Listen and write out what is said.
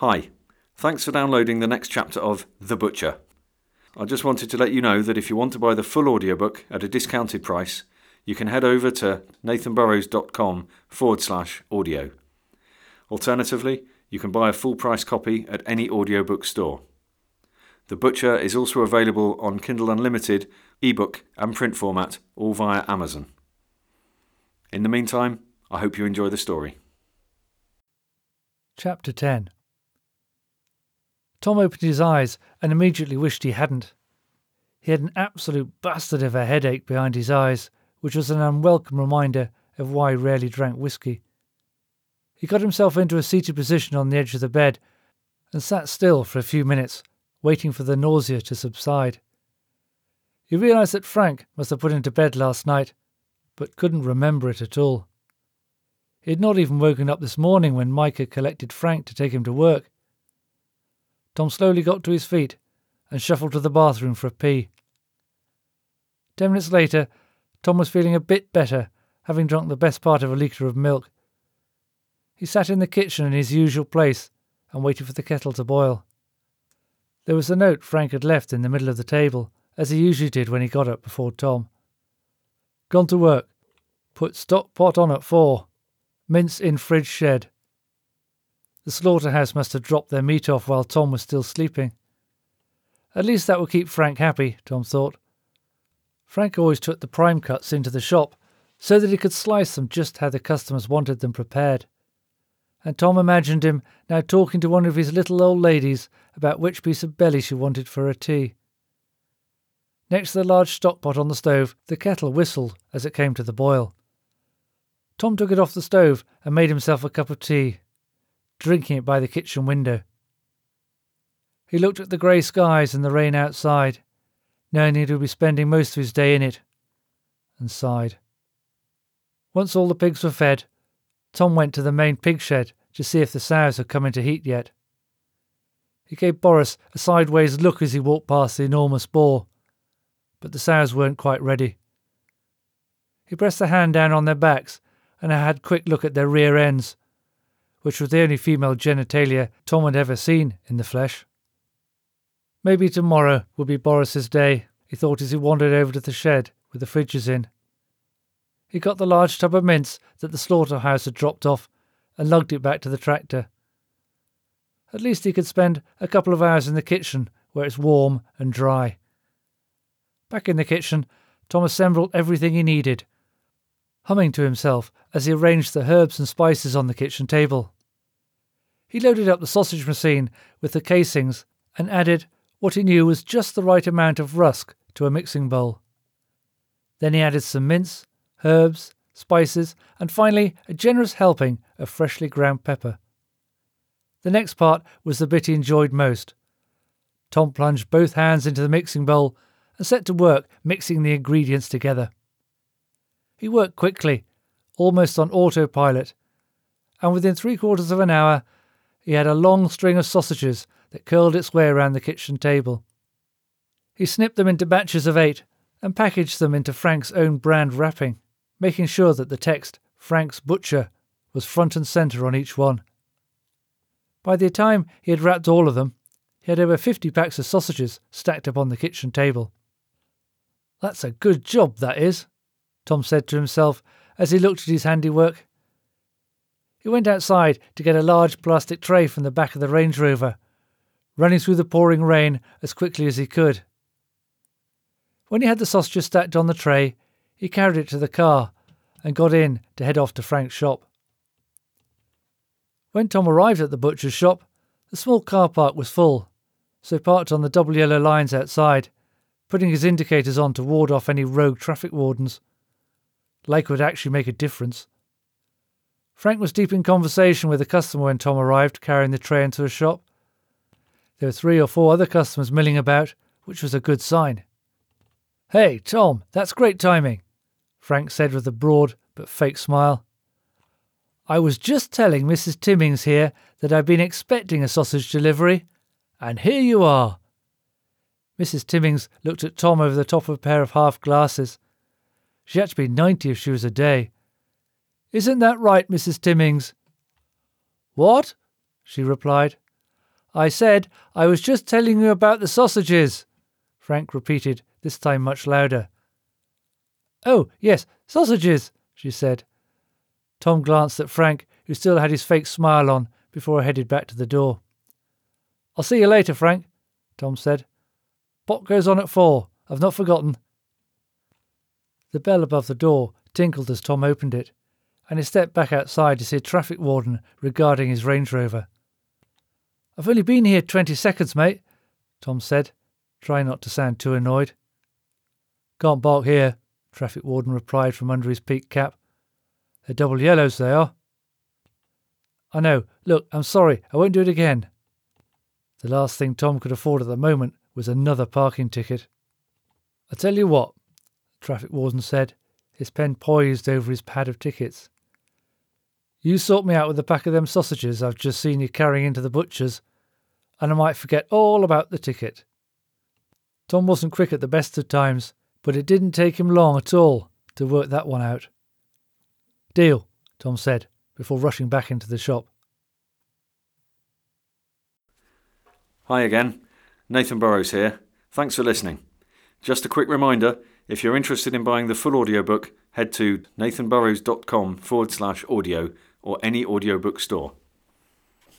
Hi, thanks for downloading the next chapter of The Butcher. I just wanted to let you know that if you want to buy the full audiobook at a discounted price, you can head over to nathanburrows.com forward slash audio. Alternatively, you can buy a full price copy at any audiobook store. The Butcher is also available on Kindle Unlimited, ebook, and print format, all via Amazon. In the meantime, I hope you enjoy the story. Chapter 10 Tom opened his eyes and immediately wished he hadn't. He had an absolute bastard of a headache behind his eyes, which was an unwelcome reminder of why he rarely drank whisky. He got himself into a seated position on the edge of the bed and sat still for a few minutes, waiting for the nausea to subside. He realized that Frank must have put him to bed last night, but couldn't remember it at all. He had not even woken up this morning when had collected Frank to take him to work. Tom slowly got to his feet and shuffled to the bathroom for a pee. Ten minutes later, Tom was feeling a bit better, having drunk the best part of a litre of milk. He sat in the kitchen in his usual place and waited for the kettle to boil. There was a note Frank had left in the middle of the table, as he usually did when he got up before Tom. Gone to work. Put stock pot on at four. Mince in fridge shed. The slaughterhouse must have dropped their meat off while Tom was still sleeping. At least that would keep Frank happy, Tom thought. Frank always took the prime cuts into the shop so that he could slice them just how the customers wanted them prepared. And Tom imagined him now talking to one of his little old ladies about which piece of belly she wanted for her tea. Next to the large stock pot on the stove, the kettle whistled as it came to the boil. Tom took it off the stove and made himself a cup of tea drinking it by the kitchen window. He looked at the grey skies and the rain outside, knowing he would be spending most of his day in it, and sighed. Once all the pigs were fed, Tom went to the main pig shed to see if the sows had come into heat yet. He gave Boris a sideways look as he walked past the enormous boar, but the sows weren't quite ready. He pressed a hand down on their backs and had a quick look at their rear ends which was the only female genitalia Tom had ever seen in the flesh. Maybe tomorrow would be Boris's day, he thought as he wandered over to the shed with the fridges in. He got the large tub of mince that the slaughterhouse had dropped off and lugged it back to the tractor. At least he could spend a couple of hours in the kitchen where it's warm and dry. Back in the kitchen, Tom assembled everything he needed humming to himself as he arranged the herbs and spices on the kitchen table. He loaded up the sausage machine with the casings and added what he knew was just the right amount of rusk to a mixing bowl. Then he added some mince, herbs, spices, and finally a generous helping of freshly ground pepper. The next part was the bit he enjoyed most. Tom plunged both hands into the mixing bowl and set to work mixing the ingredients together. He worked quickly, almost on autopilot, and within three quarters of an hour he had a long string of sausages that curled its way around the kitchen table. He snipped them into batches of eight and packaged them into Frank's own brand wrapping, making sure that the text, Frank's Butcher, was front and centre on each one. By the time he had wrapped all of them, he had over fifty packs of sausages stacked upon the kitchen table. That's a good job, that is, Tom said to himself as he looked at his handiwork. He went outside to get a large plastic tray from the back of the Range Rover, running through the pouring rain as quickly as he could. When he had the sausages stacked on the tray, he carried it to the car and got in to head off to Frank's shop. When Tom arrived at the butcher's shop, the small car park was full, so he parked on the double yellow lines outside, putting his indicators on to ward off any rogue traffic wardens like it would actually make a difference. Frank was deep in conversation with a customer when Tom arrived, carrying the tray into the shop. There were three or four other customers milling about, which was a good sign. Hey, Tom, that's great timing, Frank said with a broad but fake smile. I was just telling Mrs. Timmings here that I've been expecting a sausage delivery, and here you are. Mrs. Timmings looked at Tom over the top of a pair of half glasses. She had to be ninety if she was a day. Isn't that right, Mrs. Timmings? What? she replied. I said I was just telling you about the sausages, Frank repeated, this time much louder. Oh, yes, sausages, she said. Tom glanced at Frank, who still had his fake smile on, before he headed back to the door. I'll see you later, Frank, Tom said. Pot goes on at four. I've not forgotten. The bell above the door tinkled as Tom opened it, and he stepped back outside to see a traffic warden regarding his Range Rover. I've only been here twenty seconds, mate, Tom said, trying not to sound too annoyed. Can't bark here, traffic warden replied from under his peaked cap. They're double yellows, they are. I know. Look, I'm sorry. I won't do it again. The last thing Tom could afford at the moment was another parking ticket. I tell you what, traffic warden said, his pen poised over his pad of tickets. You sort me out with a pack of them sausages I've just seen you carrying into the butcher's, and I might forget all about the ticket. Tom wasn't quick at the best of times, but it didn't take him long at all to work that one out. Deal, Tom said, before rushing back into the shop. Hi again, Nathan Burrows here. Thanks for listening. Just a quick reminder if you're interested in buying the full audiobook, head to nathanburrows.com forward slash audio or any audiobook store.